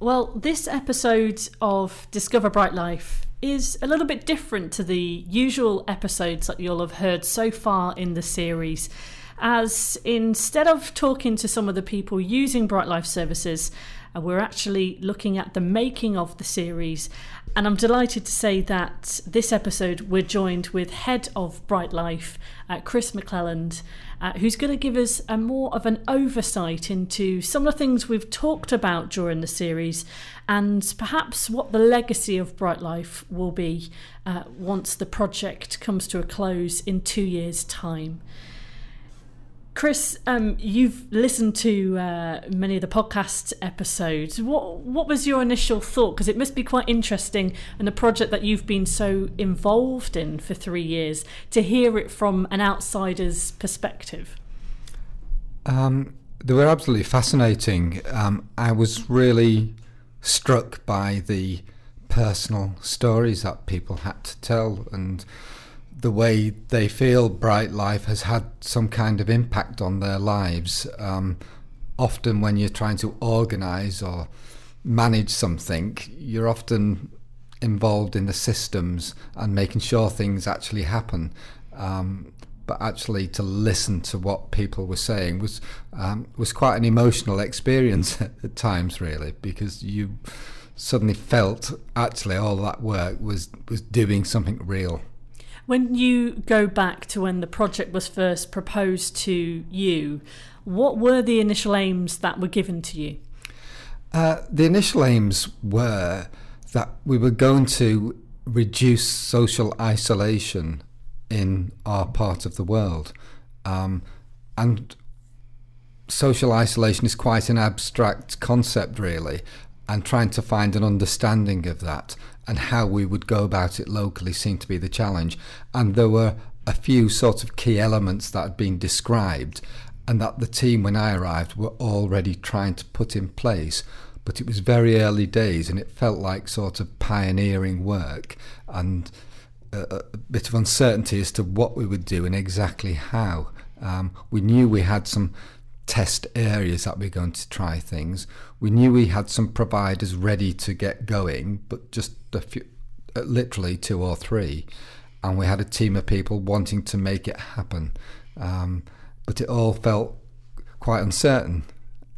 Well, this episode of Discover Bright Life is a little bit different to the usual episodes that you'll have heard so far in the series. As instead of talking to some of the people using Bright Life services, uh, we're actually looking at the making of the series. And I'm delighted to say that this episode we're joined with head of Bright Life, uh, Chris McClelland, uh, who's going to give us a more of an oversight into some of the things we've talked about during the series and perhaps what the legacy of Bright Life will be uh, once the project comes to a close in two years' time. Chris, um, you've listened to uh, many of the podcast episodes. What what was your initial thought? Because it must be quite interesting, and a project that you've been so involved in for three years, to hear it from an outsider's perspective. Um, they were absolutely fascinating. Um, I was really struck by the personal stories that people had to tell and the way they feel Bright Life has had some kind of impact on their lives. Um, often, when you're trying to organise or manage something, you're often involved in the systems and making sure things actually happen. Um, but actually, to listen to what people were saying was um, was quite an emotional experience at, at times, really, because you suddenly felt actually all that work was was doing something real. When you go back to when the project was first proposed to you, what were the initial aims that were given to you? Uh, the initial aims were that we were going to reduce social isolation in our part of the world. Um, and social isolation is quite an abstract concept, really, and trying to find an understanding of that and how we would go about it locally seemed to be the challenge. And there were a few sort of key elements that had been described, and that the team, when I arrived, were already trying to put in place. But it was very early days, and it felt like sort of pioneering work and a, a bit of uncertainty as to what we would do and exactly how. Um, we knew we had some test areas that we're going to try things. We knew we had some providers ready to get going, but just a few, uh, literally two or three, and we had a team of people wanting to make it happen. Um, but it all felt quite uncertain,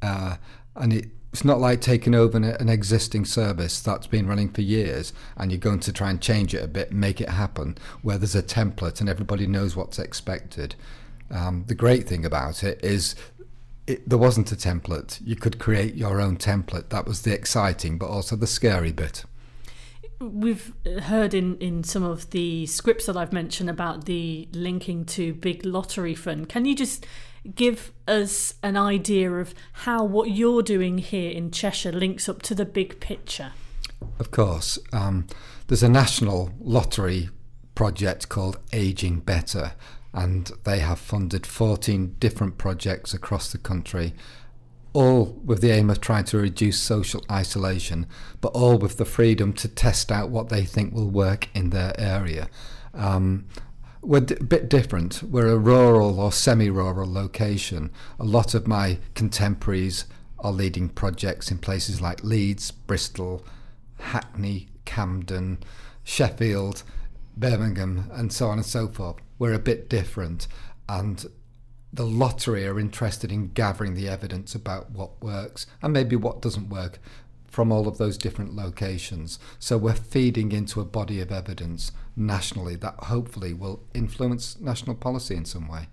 uh, and it, it's not like taking over an, an, existing service that's been running for years and you're going to try and change it a bit, make it happen, where there's a template and everybody knows what's expected. Um, the great thing about it is it, there wasn't a template. You could create your own template. That was the exciting, but also the scary bit. We've heard in, in some of the scripts that I've mentioned about the linking to big lottery fund. Can you just give us an idea of how what you're doing here in Cheshire links up to the big picture? Of course. Um, there's a national lottery project called Aging Better, and they have funded 14 different projects across the country, all with the aim of trying to reduce social isolation, but all with the freedom to test out what they think will work in their area. Um, we're a bit different. We're a rural or semi rural location. A lot of my contemporaries are leading projects in places like Leeds, Bristol, Hackney, Camden, Sheffield, Birmingham, and so on and so forth we're a bit different and the lottery are interested in gathering the evidence about what works and maybe what doesn't work from all of those different locations. So we're feeding into a body of evidence nationally that hopefully will influence national policy in some way.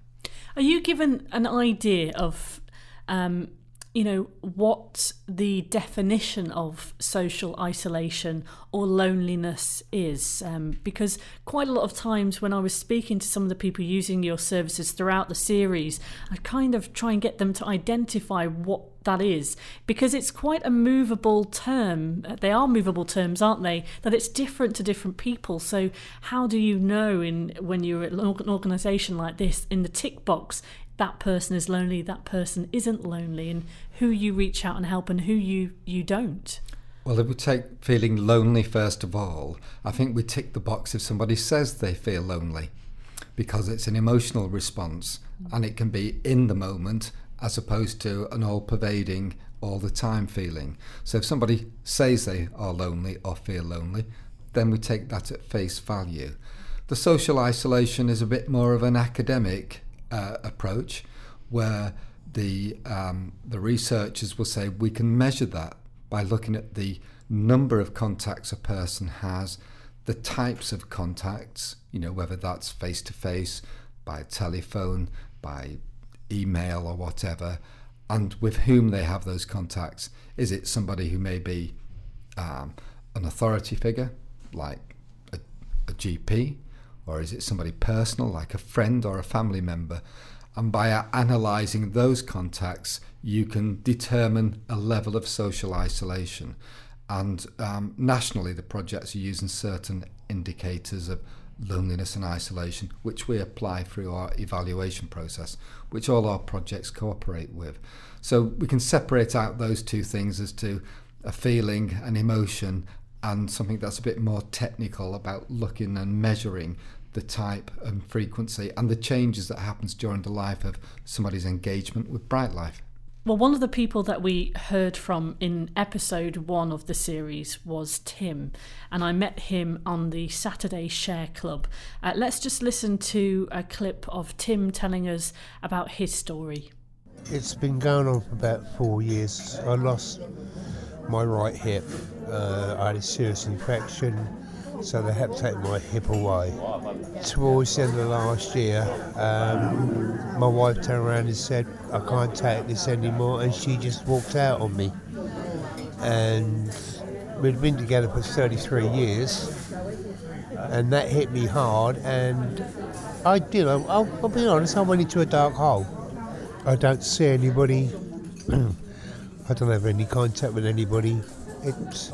Are you given an idea of um, you know, what the definition of social isolation or loneliness is. Um, because quite a lot of times when I was speaking to some of the people using your services throughout the series, I kind of try and get them to identify what that is because it's quite a movable term. They are movable terms, aren't they? That it's different to different people. So how do you know in when you're at an organisation like this in the tick box that person is lonely, that person isn't lonely, and who you reach out and help and who you, you don't. Well, if we take feeling lonely first of all, I think we tick the box if somebody says they feel lonely because it's an emotional response and it can be in the moment as opposed to an all pervading all the time feeling. So if somebody says they are lonely or feel lonely, then we take that at face value. The social isolation is a bit more of an academic uh, approach where the, um, the researchers will say we can measure that by looking at the number of contacts a person has, the types of contacts, you know, whether that's face to face, by telephone, by email, or whatever, and with whom they have those contacts. Is it somebody who may be um, an authority figure, like a, a GP, or is it somebody personal, like a friend or a family member? And by analysing those contacts, you can determine a level of social isolation. And um, nationally, the projects are using certain indicators of loneliness and isolation, which we apply through our evaluation process, which all our projects cooperate with. So we can separate out those two things as to a feeling, an emotion, and something that's a bit more technical about looking and measuring the type and frequency and the changes that happens during the life of somebody's engagement with Bright Life. Well, one of the people that we heard from in episode one of the series was Tim, and I met him on the Saturday Share Club. Uh, let's just listen to a clip of Tim telling us about his story. It's been going on for about four years. I lost my right hip, uh, I had a serious infection so they had to take my hip away. Towards the end of last year, um, my wife turned around and said, I can't take this anymore, and she just walked out on me. And we'd been together for 33 years, and that hit me hard, and I did, I'll, I'll be honest, I went into a dark hole. I don't see anybody, I don't have any contact with anybody. It's,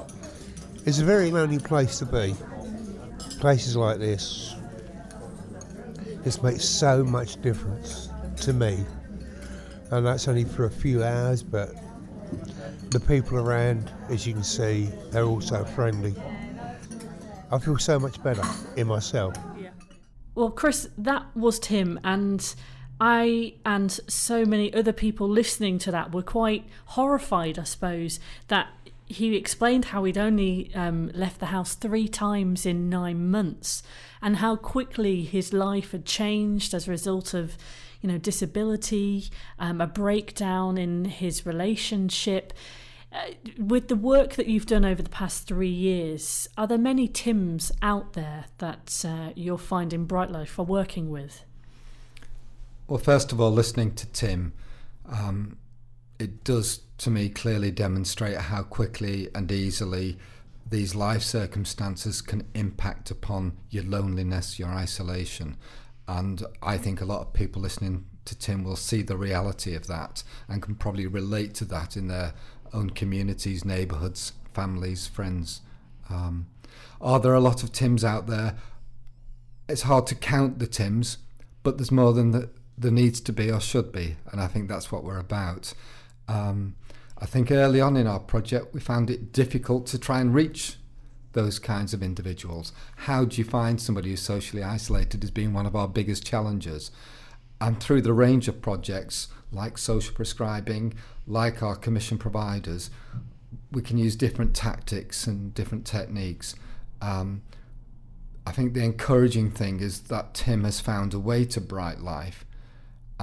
it's a very lonely place to be places like this, this makes so much difference to me. And that's only for a few hours, but the people around, as you can see, they're also friendly. I feel so much better in myself. Yeah. Well, Chris, that was Tim, and I and so many other people listening to that were quite horrified, I suppose, that he explained how he'd only um, left the house three times in nine months and how quickly his life had changed as a result of you know disability um, a breakdown in his relationship. Uh, with the work that you've done over the past three years are there many tims out there that uh, you're finding bright life are working with? Well first of all listening to tim um, it does to me clearly demonstrate how quickly and easily these life circumstances can impact upon your loneliness, your isolation. And I think a lot of people listening to Tim will see the reality of that and can probably relate to that in their own communities, neighbourhoods, families, friends. Um, are there a lot of Tims out there? It's hard to count the Tims, but there's more than the, there needs to be or should be. And I think that's what we're about. Um, I think early on in our project, we found it difficult to try and reach those kinds of individuals. How do you find somebody who's socially isolated as being one of our biggest challenges? And through the range of projects like social prescribing, like our commission providers, we can use different tactics and different techniques. Um, I think the encouraging thing is that Tim has found a way to bright life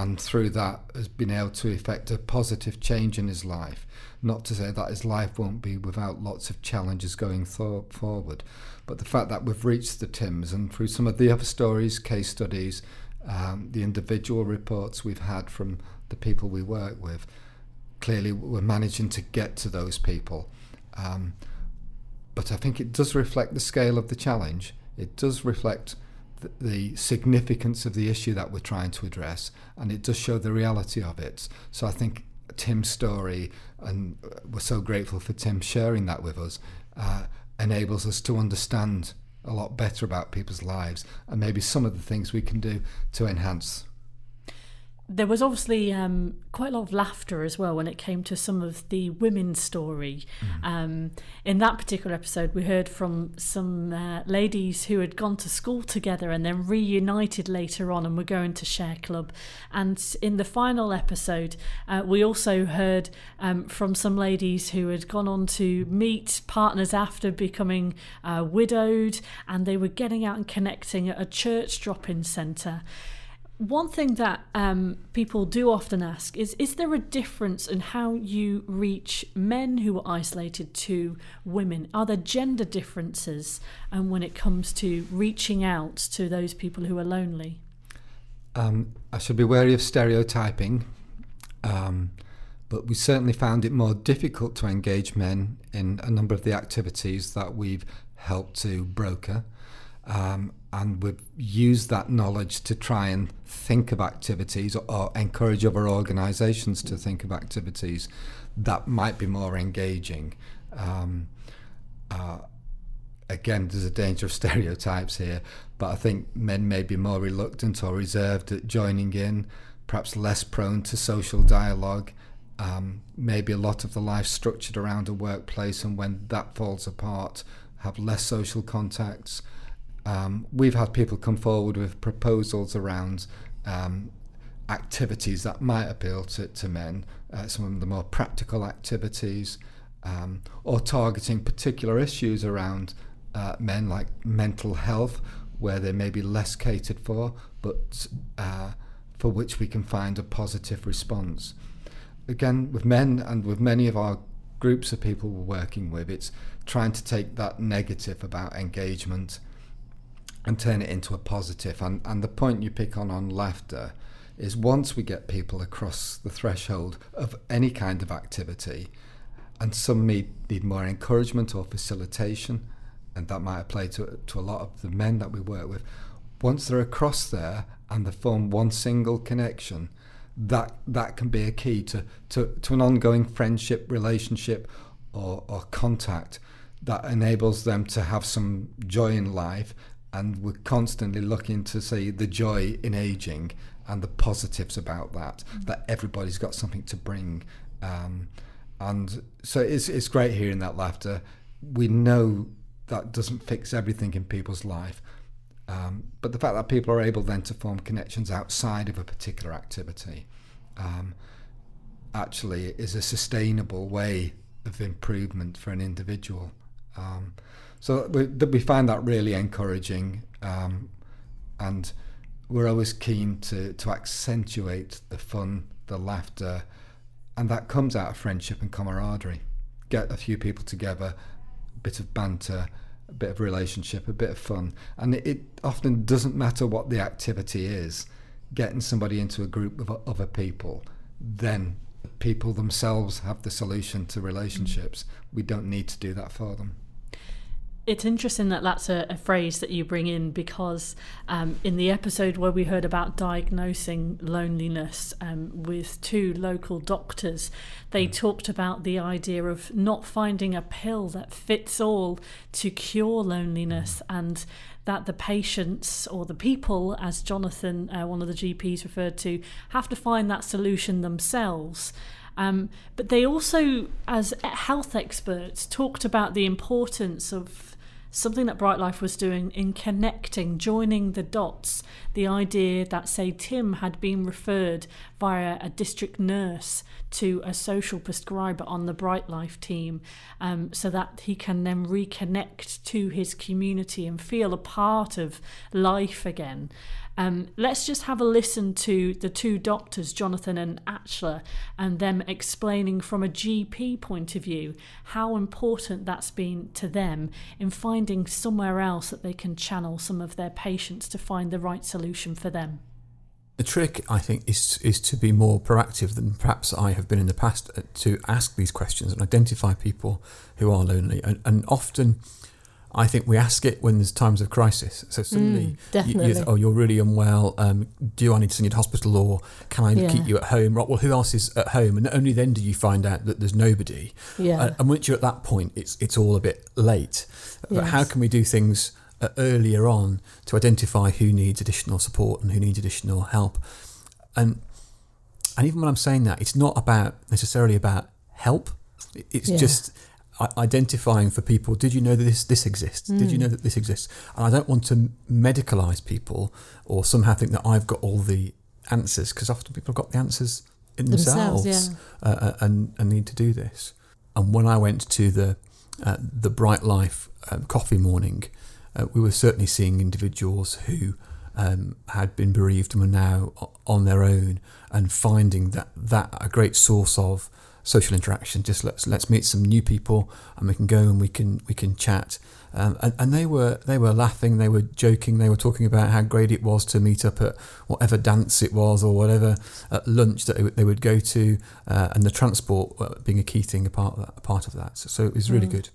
and through that has been able to effect a positive change in his life. Not to say that his life won't be without lots of challenges going th- forward, but the fact that we've reached the Tims and through some of the other stories, case studies, um, the individual reports we've had from the people we work with, clearly we're managing to get to those people. Um, but I think it does reflect the scale of the challenge. It does reflect the significance of the issue that we're trying to address, and it does show the reality of it. So I think Tim's story, and we're so grateful for Tim sharing that with us, uh, enables us to understand a lot better about people's lives and maybe some of the things we can do to enhance. There was obviously um, quite a lot of laughter as well when it came to some of the women's story. Mm. Um, in that particular episode, we heard from some uh, ladies who had gone to school together and then reunited later on and were going to Share Club. And in the final episode, uh, we also heard um, from some ladies who had gone on to meet partners after becoming uh, widowed and they were getting out and connecting at a church drop in centre one thing that um, people do often ask is Is there a difference in how you reach men who are isolated to women? Are there gender differences um, when it comes to reaching out to those people who are lonely? Um, I should be wary of stereotyping, um, but we certainly found it more difficult to engage men in a number of the activities that we've helped to broker. Um, and we've used that knowledge to try and think of activities or, or encourage other organisations to think of activities that might be more engaging. Um, uh, again, there's a danger of stereotypes here, but I think men may be more reluctant or reserved at joining in, perhaps less prone to social dialogue. Um, maybe a lot of the life structured around a workplace, and when that falls apart, have less social contacts. Um, we've had people come forward with proposals around um, activities that might appeal to, to men, uh, some of the more practical activities, um, or targeting particular issues around uh, men like mental health, where they may be less catered for, but uh, for which we can find a positive response. Again, with men and with many of our groups of people we're working with, it's trying to take that negative about engagement and turn it into a positive. And, and the point you pick on on laughter is once we get people across the threshold of any kind of activity, and some need, need more encouragement or facilitation, and that might apply to, to a lot of the men that we work with. Once they're across there and they form one single connection, that that can be a key to, to, to an ongoing friendship, relationship, or, or contact that enables them to have some joy in life and we're constantly looking to see the joy in aging and the positives about that mm-hmm. that everybody's got something to bring um, and so it's, it's great hearing that laughter we know that doesn't fix everything in people's life um, but the fact that people are able then to form connections outside of a particular activity um, actually is a sustainable way of improvement for an individual um, so we, we find that really encouraging, um, and we're always keen to to accentuate the fun, the laughter, and that comes out of friendship and camaraderie. Get a few people together, a bit of banter, a bit of relationship, a bit of fun, and it, it often doesn't matter what the activity is. Getting somebody into a group of other people, then people themselves have the solution to relationships. We don't need to do that for them it's interesting that that's a, a, phrase that you bring in because um, in the episode where we heard about diagnosing loneliness um, with two local doctors, they mm. talked about the idea of not finding a pill that fits all to cure loneliness mm. and that the patients or the people, as Jonathan, uh, one of the GPs, referred to, have to find that solution themselves. Um, but they also, as health experts, talked about the importance of something that Bright Life was doing in connecting, joining the dots. The idea that, say, Tim had been referred via a district nurse to a social prescriber on the Bright Life team um, so that he can then reconnect to his community and feel a part of life again. Um, let's just have a listen to the two doctors, Jonathan and Atchler, and them explaining from a GP point of view how important that's been to them in finding somewhere else that they can channel some of their patients to find the right solution for them. The trick, I think, is is to be more proactive than perhaps I have been in the past uh, to ask these questions and identify people who are lonely. And, and often, I think we ask it when there's times of crisis. So suddenly, mm, you, you, oh, you're really unwell. Um, do I need to send you to hospital, or can I yeah. keep you at home? Right. Well, who else is at home? And only then do you find out that there's nobody. Yeah. Uh, and once you're at that point, it's it's all a bit late. But yes. how can we do things uh, earlier on to identify who needs additional support and who needs additional help? And And even when I'm saying that, it's not about necessarily about help. It's Yeah. just identifying for people. Did you know that this this exists? Did you Mm. know that this exists? And I don't want to medicalize people or somehow think that I've got all the answers because often people have got the answers in Themselves, themselves, yeah. uh, uh, and and need to do this. And when I went to the uh, the Bright Life um, coffee morning, uh, we were certainly seeing individuals who um, had been bereaved and were now on their own, and finding that that a great source of social interaction. Just let's let's meet some new people, and we can go and we can we can chat. Um, and, and they were they were laughing, they were joking, they were talking about how great it was to meet up at whatever dance it was or whatever at lunch that they would- go to, uh, and the transport uh, being a key thing, a part of that. A part of that. So, so it was really Mm. good.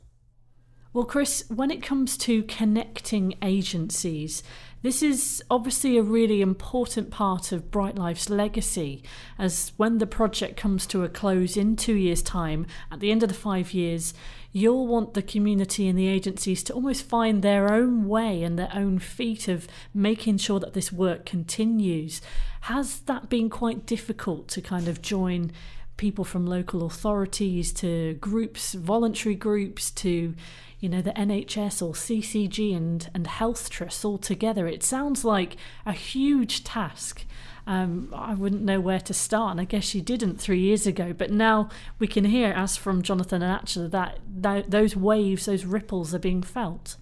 Well, Chris, when it comes to connecting agencies, this is obviously a really important part of Bright Life's legacy. As when the project comes to a close in two years' time, at the end of the five years, you'll want the community and the agencies to almost find their own way and their own feet of making sure that this work continues. Has that been quite difficult to kind of join? people from local authorities to groups, voluntary groups to, you know, the NHS or CCG and, and health trusts all together. It sounds like a huge task. Um, I wouldn't know where to start, and I guess you didn't three years ago. But now we can hear, as from Jonathan and Atchler, that tho- those waves, those ripples are being felt.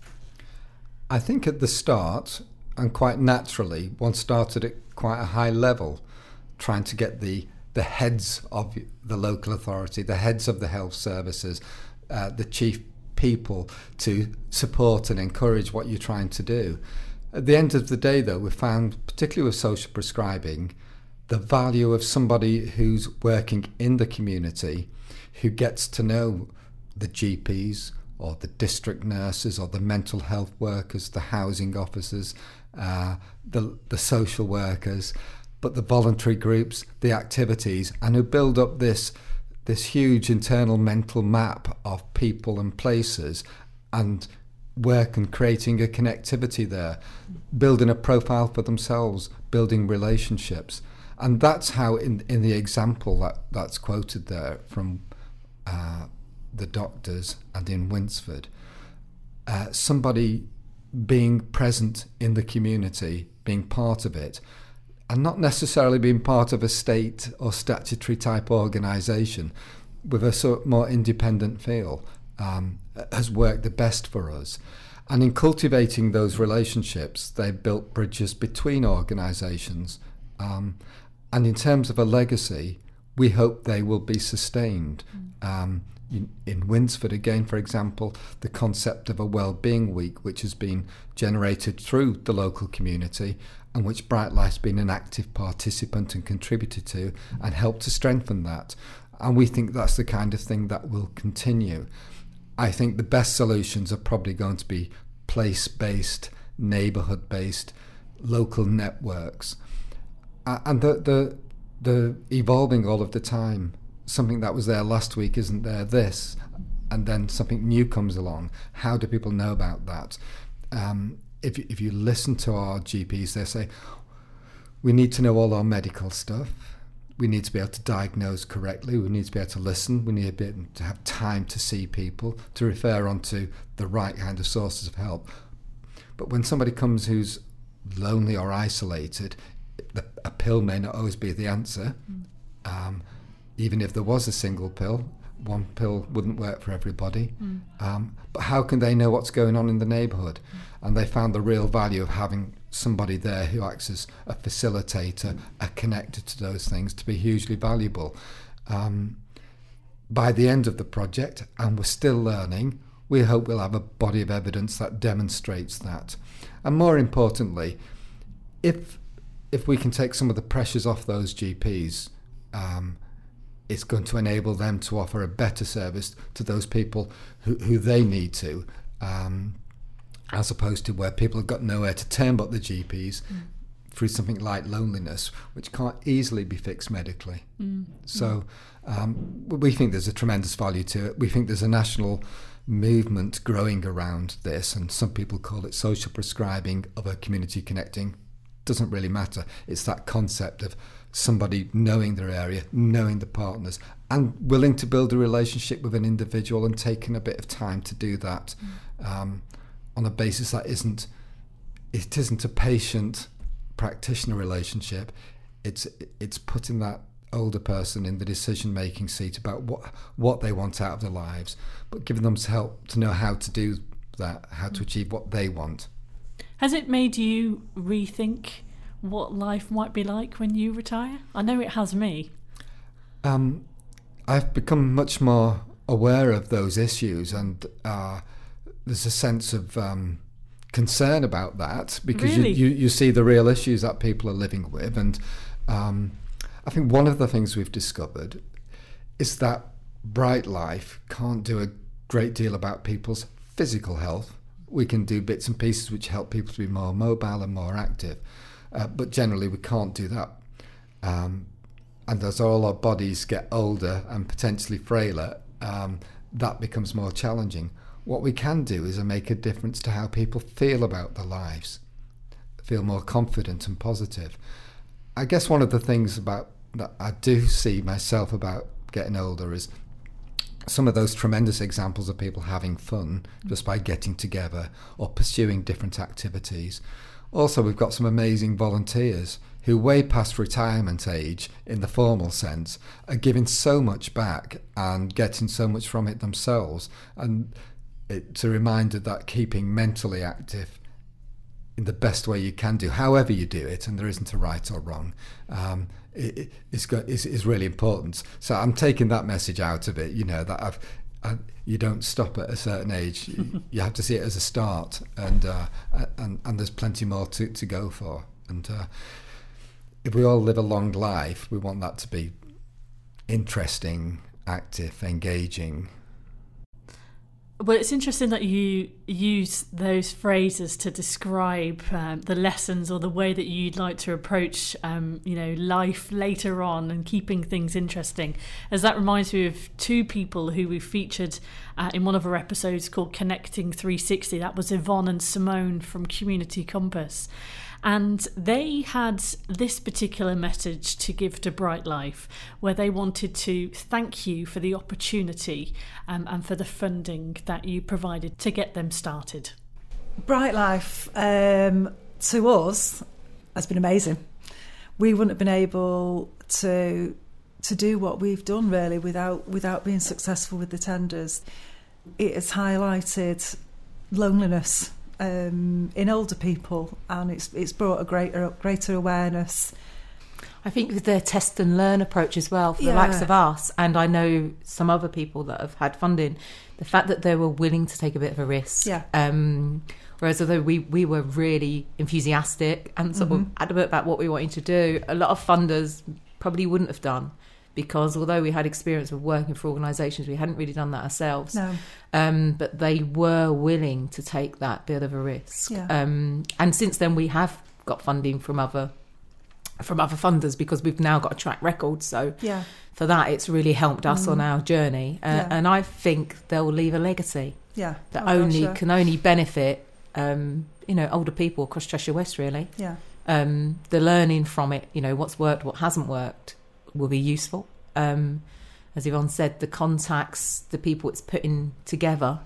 I think at the start, and quite naturally, one started at quite a high level, trying to get the the heads of the local authority, the heads of the health services, uh, the chief people to support and encourage what you're trying to do. At the end of the day, though, we found, particularly with social prescribing, the value of somebody who's working in the community, who gets to know the GPs or the district nurses or the mental health workers, the housing officers, uh, the the social workers, but the voluntary groups, the activities, and who build up this this huge internal mental map of people and places and work and creating a connectivity there, building a profile for themselves, building relationships. And that's how, in, in the example that, that's quoted there from uh, the doctors and in Winsford, uh, somebody being present in the community, being part of it, and not necessarily being part of a state or statutory type organisation with a sort of more independent feel um, has worked the best for us. And in cultivating those relationships, they've built bridges between organisations. Um, and in terms of a legacy, we hope they will be sustained. Um, in, in Winsford, again, for example, the concept of a well-being week, which has been generated through the local community, and which Bright Life's been an active participant and contributor to, and helped to strengthen that. And we think that's the kind of thing that will continue. I think the best solutions are probably going to be place-based, neighbourhood-based, local networks, and the the the evolving all of the time. Something that was there last week isn't there this, and then something new comes along. How do people know about that? Um, if you- if you listen to our GPs, they say we need to know all our medical stuff. We need to be able to diagnose correctly. We need to be able to listen. We need to be able to have time to see people, to refer on to the right kind of sources of help. But when somebody comes who's lonely or isolated, the, a pill may not always be the answer. Um, even if there was a single pill, one pill wouldn't work for everybody. Um, but how can they know what's going on in the neighbourhood? And they found the real value of having somebody there who acts as a facilitator, a connector to those things, to be hugely valuable. Um, by the end of the project, and we're still learning, we hope we'll have a body of evidence that demonstrates that. And more importantly, if if we can take some of the pressures off those GPs, um, it's going to enable them to offer a better service to those people who, who they need to, um, as opposed to where people have got nowhere to turn but the GPs through something like loneliness, which can't easily be fixed medically. So um, we think there's a tremendous value to it. We think there's a national movement growing around this, and some people call it social prescribing of a community connecting doesn't really matter. It's that concept of somebody knowing their area, knowing the partners, and willing to build a relationship with an individual and taking a bit of time to do that mm. um, on a basis that isn't it isn't a patient practitioner relationship. It's it's putting that older person in the decision making seat about what what they want out of their lives, but giving them help to know how to do that, how to mm. achieve what they want. Has it made you rethink what life might be like when you retire? I know it has me. Um, I've become much more aware of those issues, and uh, there's a sense of um, concern about that because really? you, you, you, see the real issues that people are living with. And um, I think one of the things we've discovered is that Bright Life can't do a great deal about people's physical health. We can do bits and pieces which help people to be more mobile and more active, uh, but generally we can't do that. Um, and as all our bodies get older and potentially frailer, um, that becomes more challenging. What we can do is make a difference to how people feel about their lives, feel more confident and positive. I guess one of the things about that I do see myself about getting older is some of those tremendous examples of people having fun just by getting together or pursuing different activities. Also, we've got some amazing volunteers who, way past retirement age in the formal sense, are giving so much back and getting so much from it themselves. And it's a reminder that keeping mentally active in the best way you can do, however you do it, and there isn't a right or wrong, um, got, is, is really important. So I'm taking that message out of it, you know, that I've, I, you don't stop at a certain age. you have to see it as a start, and uh, and and there's plenty more to, to go for. And uh, if we all live a long life, we want that to be interesting, active, engaging, well, it's interesting that you use those phrases to describe um, the lessons or the way that you'd like to approach, um, you know, life later on and keeping things interesting. As that reminds me of two people who we featured uh, in one of our episodes called Connecting 360. That was Yvonne and Simone from Community Compass. And they had this particular message to give to Bright Life, where they wanted to thank you for the opportunity um, and for the funding that you provided to get them started. Bright Life um, to us has been amazing. We wouldn't have been able to to do what we've done really without without being successful with the tenders. It has highlighted loneliness um, in older people, and it's it's brought a greater greater awareness. I think with the test and learn approach as well, for yeah. the likes of us, and I know some other people that have had funding, the fact that they were willing to take a bit of a risk. Yeah. Um, whereas although we, we were really enthusiastic and sort mm-hmm. of adamant about what we wanted to do, a lot of funders probably wouldn't have done because although we had experience of working for organisations, we hadn't really done that ourselves. No. Um, but they were willing to take that bit of a risk. Yeah. Um, and since then, we have got funding from other from other funders because we've now got a track record. So yeah. for that, it's really helped us mm. on our journey. Uh, yeah. And I think they'll leave a legacy. Yeah. That oh, only can only benefit, um, you know, older people across Cheshire West. Really. Yeah. Um, the learning from it, you know, what's worked, what hasn't worked, will be useful. Um, as Yvonne said, the contacts, the people it's putting together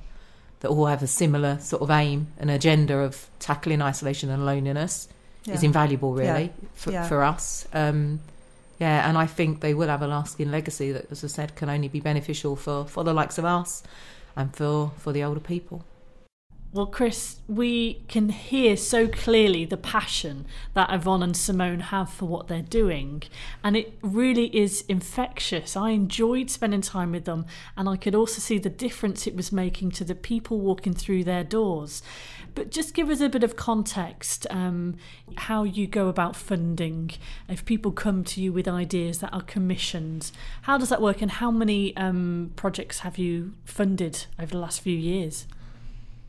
that all have a similar sort of aim and agenda of tackling isolation and loneliness yeah. is invaluable, really, yeah. For, yeah. for us. Um, yeah, and I think they will have a lasting legacy that, as I said, can only be beneficial for, for the likes of us and for, for the older people. Well, Chris, we can hear so clearly the passion that Yvonne and Simone have for what they're doing, and it really is infectious. I enjoyed spending time with them, and I could also see the difference it was making to the people walking through their doors. But just give us a bit of context um, how you go about funding. If people come to you with ideas that are commissioned, how does that work, and how many um, projects have you funded over the last few years?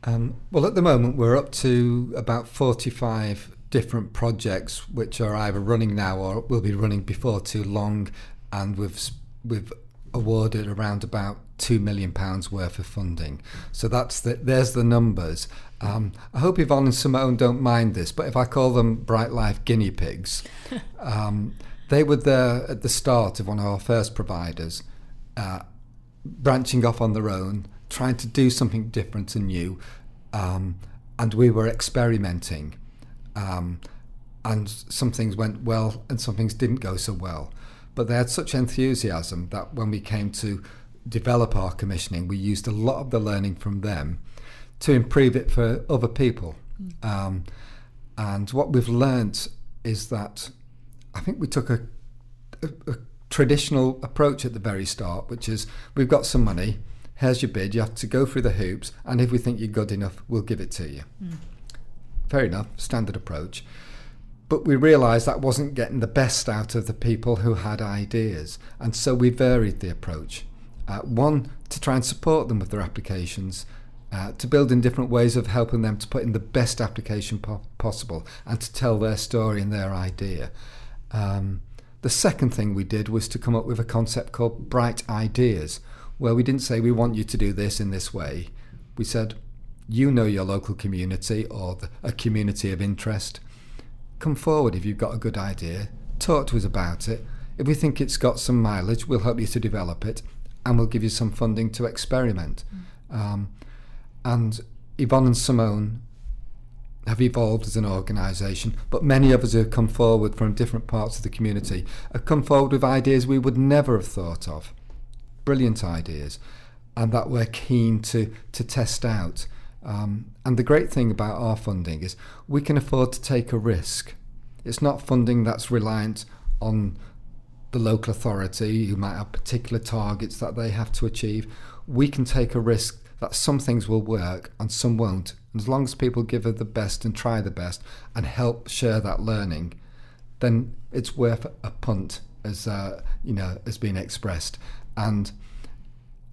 Um, well, at the moment, we're up to about 45 different projects which are either running now or will be running before too long. And we've, we've awarded around about two million pounds worth of funding. So that's the, there's the numbers. Um, I hope Yvonne and Simone don't mind this, but if I call them Bright Life guinea pigs, um, they were there at the start of one of our first providers, uh, branching off on their own, trying to do something different and new, um, and we were experimenting. Um, and some things went well and some things didn't go so well. But they had such enthusiasm that when we came to develop our commissioning, we used a lot of the learning from them to improve it for other people. Mm. Um, and what we've learnt is that I think we took a, a, a, traditional approach at the very start, which is we've got some money, here's your bid, you have to go through the hoops, and if we think you're good enough, we'll give it to you. Mm. Fair enough, standard approach. But we realised that wasn't getting the best out of the people who had ideas, and so we varied the approach. Uh, one, to try and support them with their applications, uh, to build in different ways of helping them to put in the best application po- possible and to tell their story and their idea. Um, the second thing we did was to come up with a concept called Bright Ideas, where we didn't say we want you to do this in this way. We said, you know your local community or the, a community of interest come forward if you've got a good idea, talk to us about it. If we think it's got some mileage, we'll help you to develop it and we'll give you some funding to experiment. Mm. Um, and Yvonne and Simone have evolved as an organisation, but many of us have come forward from different parts of the community, have come forward with ideas we would never have thought of. Brilliant ideas, and that we're keen to, to test out. Um, and the great thing about our funding is we can afford to take a risk. It's not funding that's reliant on the local authority who might have particular targets that they have to achieve. We can take a risk that some things will work and some won't. And as long as people give it the best and try the best and help share that learning, then it's worth a punt, as uh, you know, has been expressed. And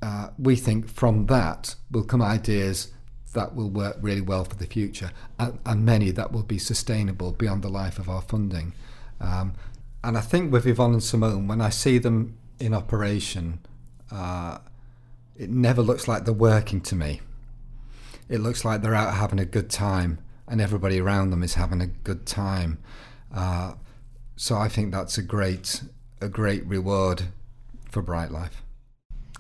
uh, we think from that will come ideas that will work really well for the future, and, and many that will be sustainable beyond the life of our funding. Um, and I think with Yvonne and Simone, when I see them in operation, uh, it never looks like they're working to me. It looks like they're out having a good time, and everybody around them is having a good time. Uh, so I think that's a great, a great reward for Bright Life.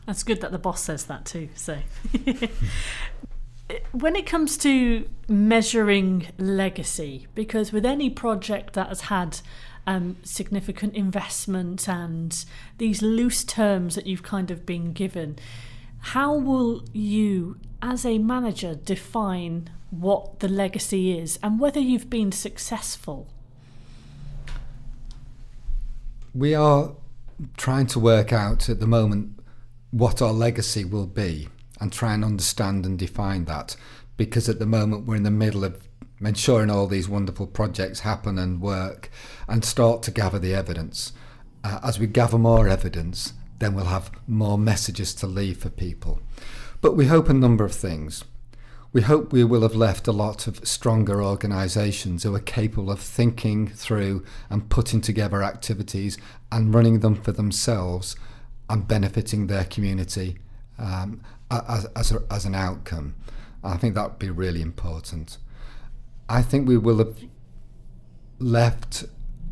That's good that the boss says that too. So, when it comes to measuring legacy, because with any project that has had um, significant investment and these loose terms that you've kind of been given, how will you, as a manager, define what the legacy is and whether you've been successful? We are trying to work out at the moment what our legacy will be and try and understand and define that because at the moment we're in the middle of ensuring all these wonderful projects happen and work and start to gather the evidence. Uh, as we gather more evidence, then we'll have more messages to leave for people. But we hope a number of things. We hope we will have left a lot of stronger organisations who are capable of thinking through and putting together activities and running them for themselves and benefiting their community um, as, as, a, as an outcome. I think that would be really important. I think we will have left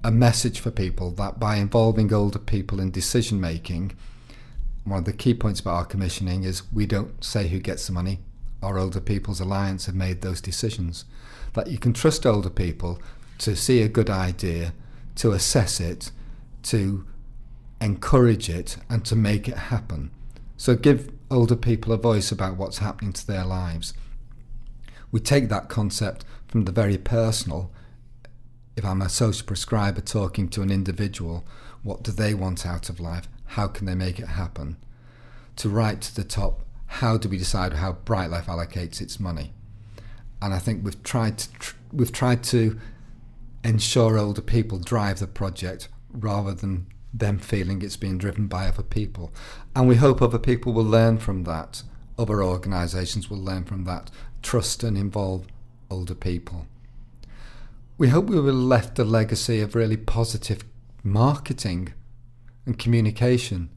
a message for people that by involving older people in decision making, one of the key points about our commissioning is we don't say who gets the money. Our Older People's Alliance have made those decisions. That you can trust older people to see a good idea, to assess it, to encourage it, and to make it happen. So give older people a voice about what's happening to their lives. We take that concept from the very personal. If I'm a social prescriber talking to an individual, what do they want out of life? How can they make it happen? To right to the top, how do we decide how Bright Life allocates its money? And I think we've tried to tr- we've tried to ensure older people drive the project rather than them feeling it's being driven by other people. And we hope other people will learn from that. Other organisations will learn from that. Trust and involve older people. We hope we will left a legacy of really positive marketing and communication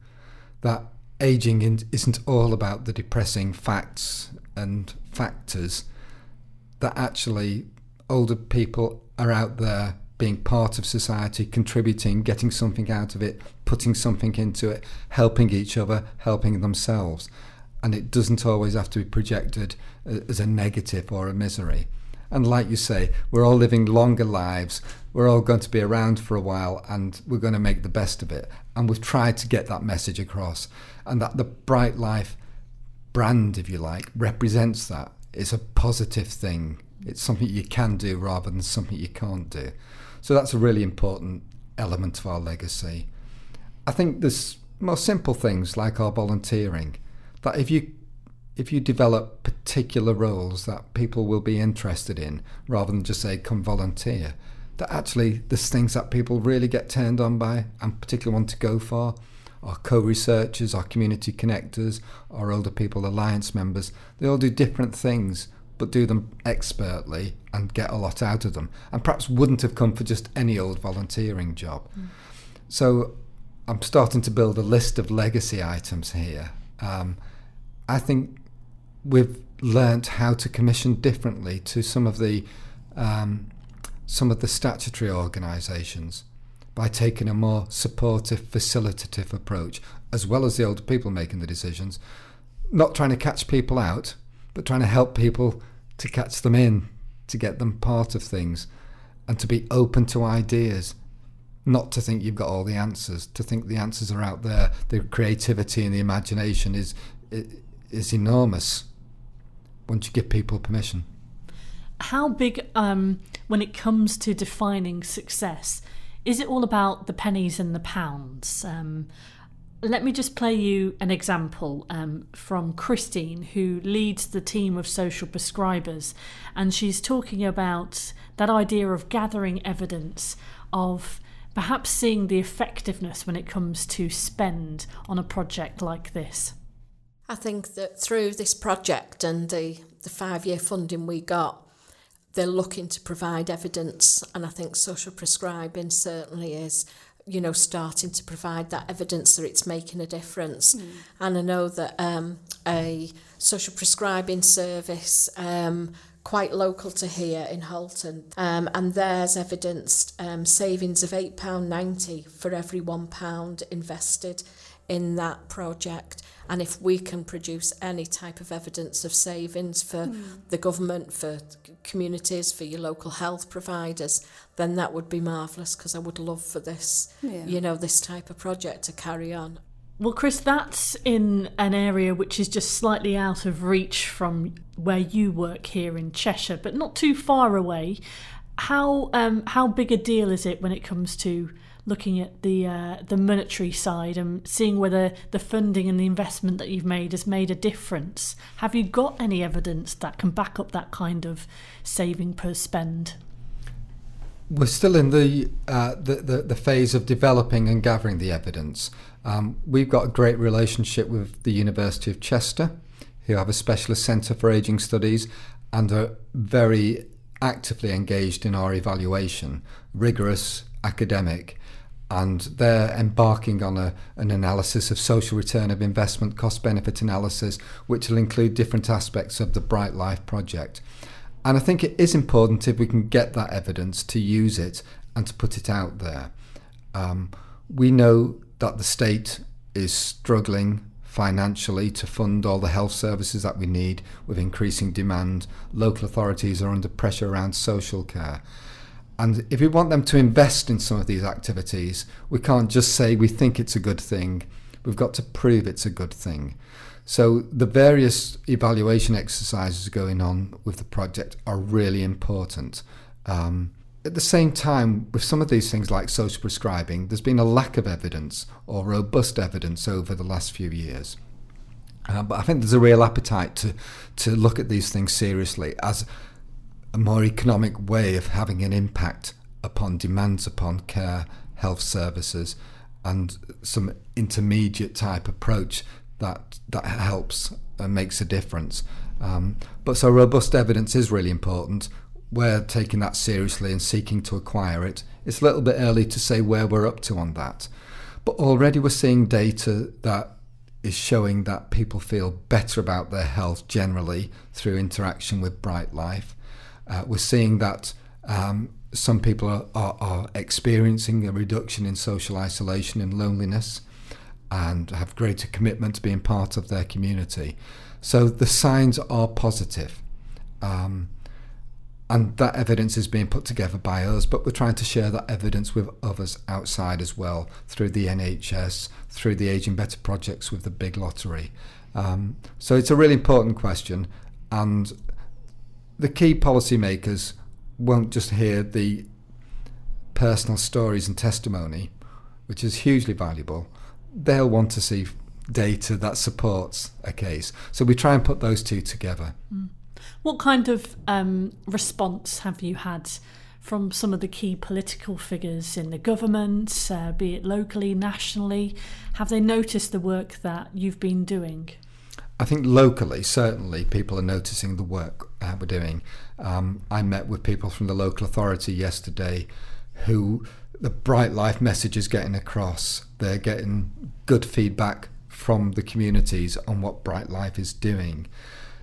that aging isn't all about the depressing facts and factors, that actually older people are out there being part of society, contributing, getting something out of it, putting something into it, helping each other, helping themselves. And it doesn't always have to be projected uh, as a negative or a misery. And like you say, we're all living longer lives. We're all going to be around for a while and we're going to make the best of it. And we've tried to get that message across. And that the Bright Life brand, if you like, represents that. It's a positive thing. It's something you can do rather than something you can't do. So that's a really important element of our legacy. I think there's more simple things like our volunteering. That if you if you develop particular roles that people will be interested in, rather than just say come volunteer, that actually there's things that people really get turned on by and particularly want to go for. Our co-researchers, our community connectors, our older people alliance members, they all do different things but do them expertly and get a lot out of them, and perhaps wouldn't have come for just any old volunteering job. Mm. So I'm starting to build a list of legacy items here. Um, I think we've learnt how to commission differently to some of the um, some of the statutory organisations by taking a more supportive, facilitative approach, as well as the older people making the decisions, not trying to catch people out, but trying to help people to catch them in, to get them part of things, and to be open to ideas. Not to think you've got all the answers, to think the answers are out there. The creativity and the imagination is is enormous once you give people permission. How big, um, when it comes to defining success, is it all about the pennies and the pounds? Um, let me just play you an example um, from Christine, who leads the team of social prescribers, and she's talking about that idea of gathering evidence of perhaps seeing the effectiveness when it comes to spend on a project like this. I think that through this project and the, the five year funding we got, they're looking to provide evidence, and I think social prescribing certainly is you know, starting to provide that evidence that it's making a difference. Mm. And I know that um, a social prescribing service um, quite local to here in Halton, um, and there's evidenced um, savings of £8.90 for every £1 invested in that project. And if we can produce any type of evidence of savings for mm. the government, for communities, for your local health providers, then that would be marvellous because I would love for this, yeah. you know, this type of project to carry on. Well, Chris, that's in an area which is just slightly out of reach from where you work here in Cheshire, but not too far away. How um, how big a deal is it when it comes to looking at the uh, the monetary side and seeing whether the funding and the investment that you've made has made a difference. Have you got any evidence that can back up that kind of saving per spend? We're still in the, uh, the, the, the phase of developing and gathering the evidence. Um, we've got a great relationship with the University of Chester, who have a specialist centre for ageing studies and are very actively engaged in our evaluation, rigorous, academic and they're embarking on a, an analysis of social return of investment, cost benefit analysis, which will include different aspects of the Bright Life project. And I think it is important if we can get that evidence to use it and to put it out there. Um, we know that the state is struggling financially to fund all the health services that we need with increasing demand. Local authorities are under pressure around social care. And if we want them to invest in some of these activities, we can't just say we think it's a good thing. We've got to prove it's a good thing. So the various evaluation exercises going on with the project are really important. Um, at the same time, with some of these things like social prescribing, there's been a lack of evidence or robust evidence over the last few years. Uh, but I think there's a real appetite to to look at these things seriously as a more economic way of having an impact upon demands upon care, health services, and some intermediate type approach that that helps and makes a difference. Um, but so robust evidence is really important. We're taking that seriously and seeking to acquire it. It's a little bit early to say where we're up to on that, but already we're seeing data that is showing that people feel better about their health generally through interaction with Bright Life. Uh, we're seeing that um, some people are, are, are, experiencing a reduction in social isolation and loneliness and have greater commitment to being part of their community. So the signs are positive. Um, and that evidence is being put together by us, but we're trying to share that evidence with others outside as well through the NHS, through the Aging Better projects with the big lottery. Um, so it's a really important question, and the key policymakers won't just hear the personal stories and testimony, which is hugely valuable. They'll want to see data that supports a case. So we try and put those two together. Mm. What kind of um, response have you had from some of the key political figures in the government, uh, be it locally, nationally? Have they noticed the work that you've been doing? I think locally, certainly, people are noticing the work uh, we're doing. Um, I met with people from the local authority yesterday who the Bright Life message is getting across. They're getting good feedback from the communities on what Bright Life is doing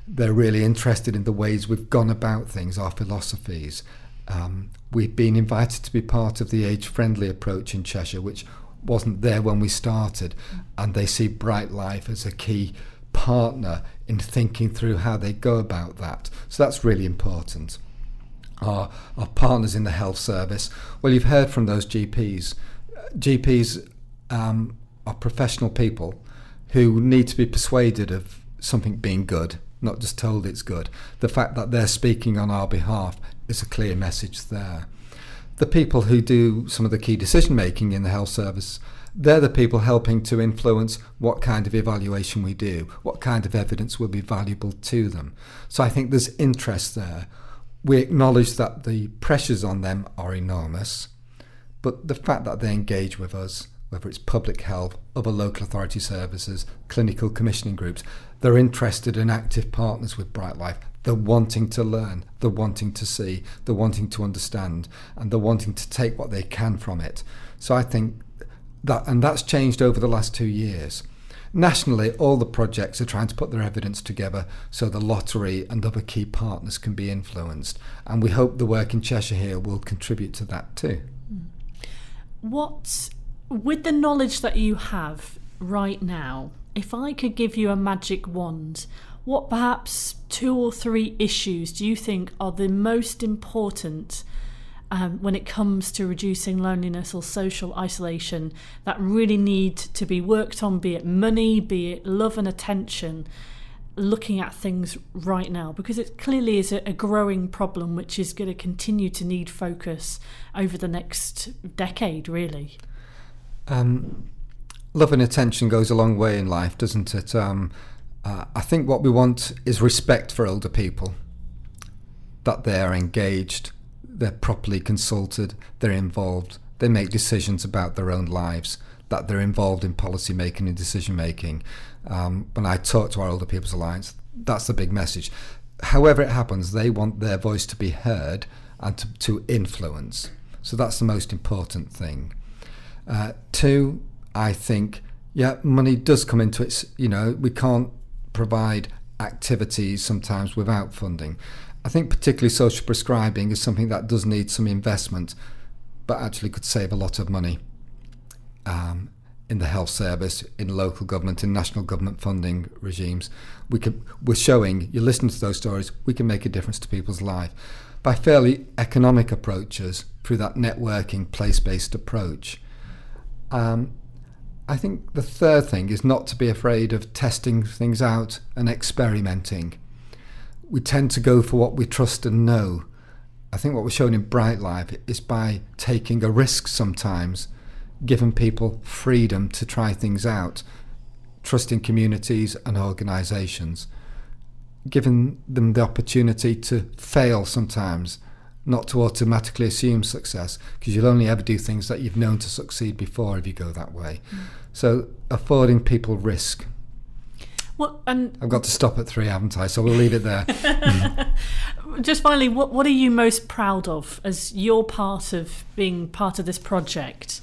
they're really interested in the ways we've gone about things, our philosophies. Um, we've been invited to be part of the age friendly approach in Cheshire, which wasn't there when we started, and they see Bright Life as a key partner in thinking through how they go about that. So that's really important. Our, our partners in the health service, well, you've heard from those GPs. GPs um, are professional people who need to be persuaded of something being good not just told it's good. The fact that they're speaking on our behalf is a clear message there. The people who do some of the key decision making in the health service, they're the people helping to influence what kind of evaluation we do, what kind of evidence will be valuable to them. So I think there's interest there. We acknowledge that the pressures on them are enormous, but the fact that they engage with us whether it's public health, other local authority services, clinical commissioning groups, they're interested in active partners with Bright Life. They're wanting to learn, they're wanting to see, they're wanting to understand, and they're wanting to take what they can from it. So I think that, and that's changed over the last two years. Nationally, all the projects are trying to put their evidence together so the lottery and other key partners can be influenced. And we hope the work in Cheshire here will contribute to that too. What with the knowledge that you have right now, if I could give you a magic wand, what perhaps two or three issues do you think are the most important um, when it comes to reducing loneliness or social isolation that really need to be worked on, be it money, be it love and attention? looking at things right now because it clearly is a, a growing problem which is going to continue to need focus over the next decade really um, love and attention goes a long way in life, doesn't it? Um, uh, I think what we want is respect for older people, that they're engaged, they're properly consulted, they're involved, they make decisions about their own lives, that they're involved in policy making and decision making. Um, when I talk to our Older People's Alliance, that's the big message. However, it happens, they want their voice to be heard and to, to influence. So that's the most important thing. Uh, two, I think, yeah, money does come into it. You know, we can't provide activities sometimes without funding. I think particularly social prescribing is something that does need some investment, but actually could save a lot of money um, in the health service, in local government, in national government funding regimes. We could, we're showing, you listen to those stories, we can make a difference to people's life by fairly economic approaches through that networking, place-based approach. Um, I think the third thing is not to be afraid of testing things out and experimenting. We tend to go for what we trust and know. I think what we're showing in Bright Life is by taking a risk sometimes, giving people freedom to try things out, trusting communities and organisations, giving them the opportunity to fail sometimes not to automatically assume success because you'll only ever do things that you've known to succeed before if you go that way. Mm. So affording people risk. Well, and I've got to stop at three, haven't I? So we'll leave it there. Just finally, what what are you most proud of as you're part of being part of this project?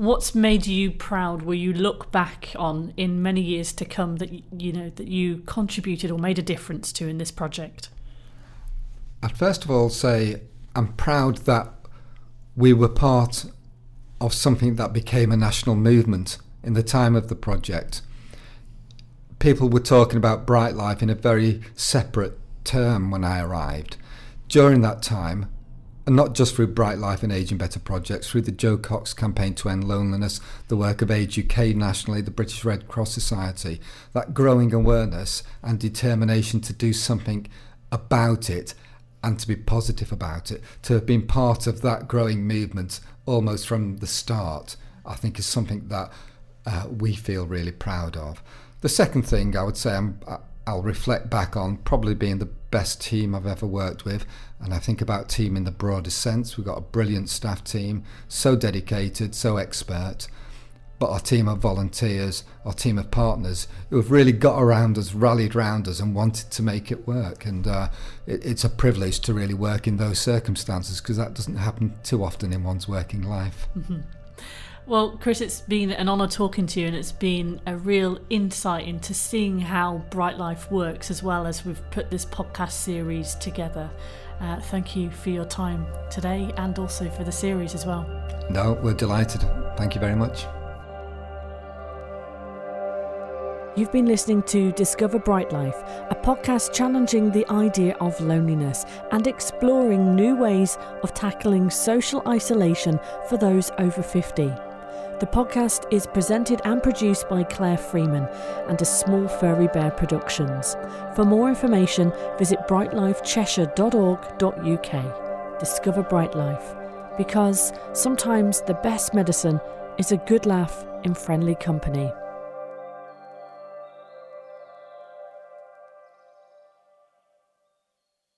what's made you proud? Will you look back on in many years to come that you know that you contributed or made a difference to in this project? I'd first of all say I'm proud that we were part of something that became a national movement in the time of the project. People were talking about Bright Life in a very separate term when I arrived. During that time, and not just through Bright Life and Aging Better projects, through the Jo Cox campaign to end loneliness, the work of Age UK nationally, the British Red Cross Society, that growing awareness and determination to do something about it and to be positive about it, to have been part of that growing movement almost from the start, I think is something that uh, we feel really proud of. The second thing I would say I'm, I'll reflect back on probably being the best team I've ever worked with. And I think about team in the broadest sense. We've got a brilliant staff team, so dedicated, so expert. But our team of volunteers, our team of partners who have really got around us, rallied around us, and wanted to make it work. And uh, it, it's a privilege to really work in those circumstances because that doesn't happen too often in one's working life. Mm-hmm. Well, Chris, it's been an honour talking to you, and it's been a real insight into seeing how Bright Life works as well as we've put this podcast series together. Uh, thank you for your time today and also for the series as well. No, we're delighted. Thank you very much. You've been listening to Discover Bright Life, a podcast challenging the idea of loneliness and exploring new ways of tackling social isolation for those over 50. The podcast is presented and produced by Claire Freeman and a Small Furry Bear Productions. For more information, visit brightlifecheshire.org.uk. Discover Bright Life, because sometimes the best medicine is a good laugh in friendly company.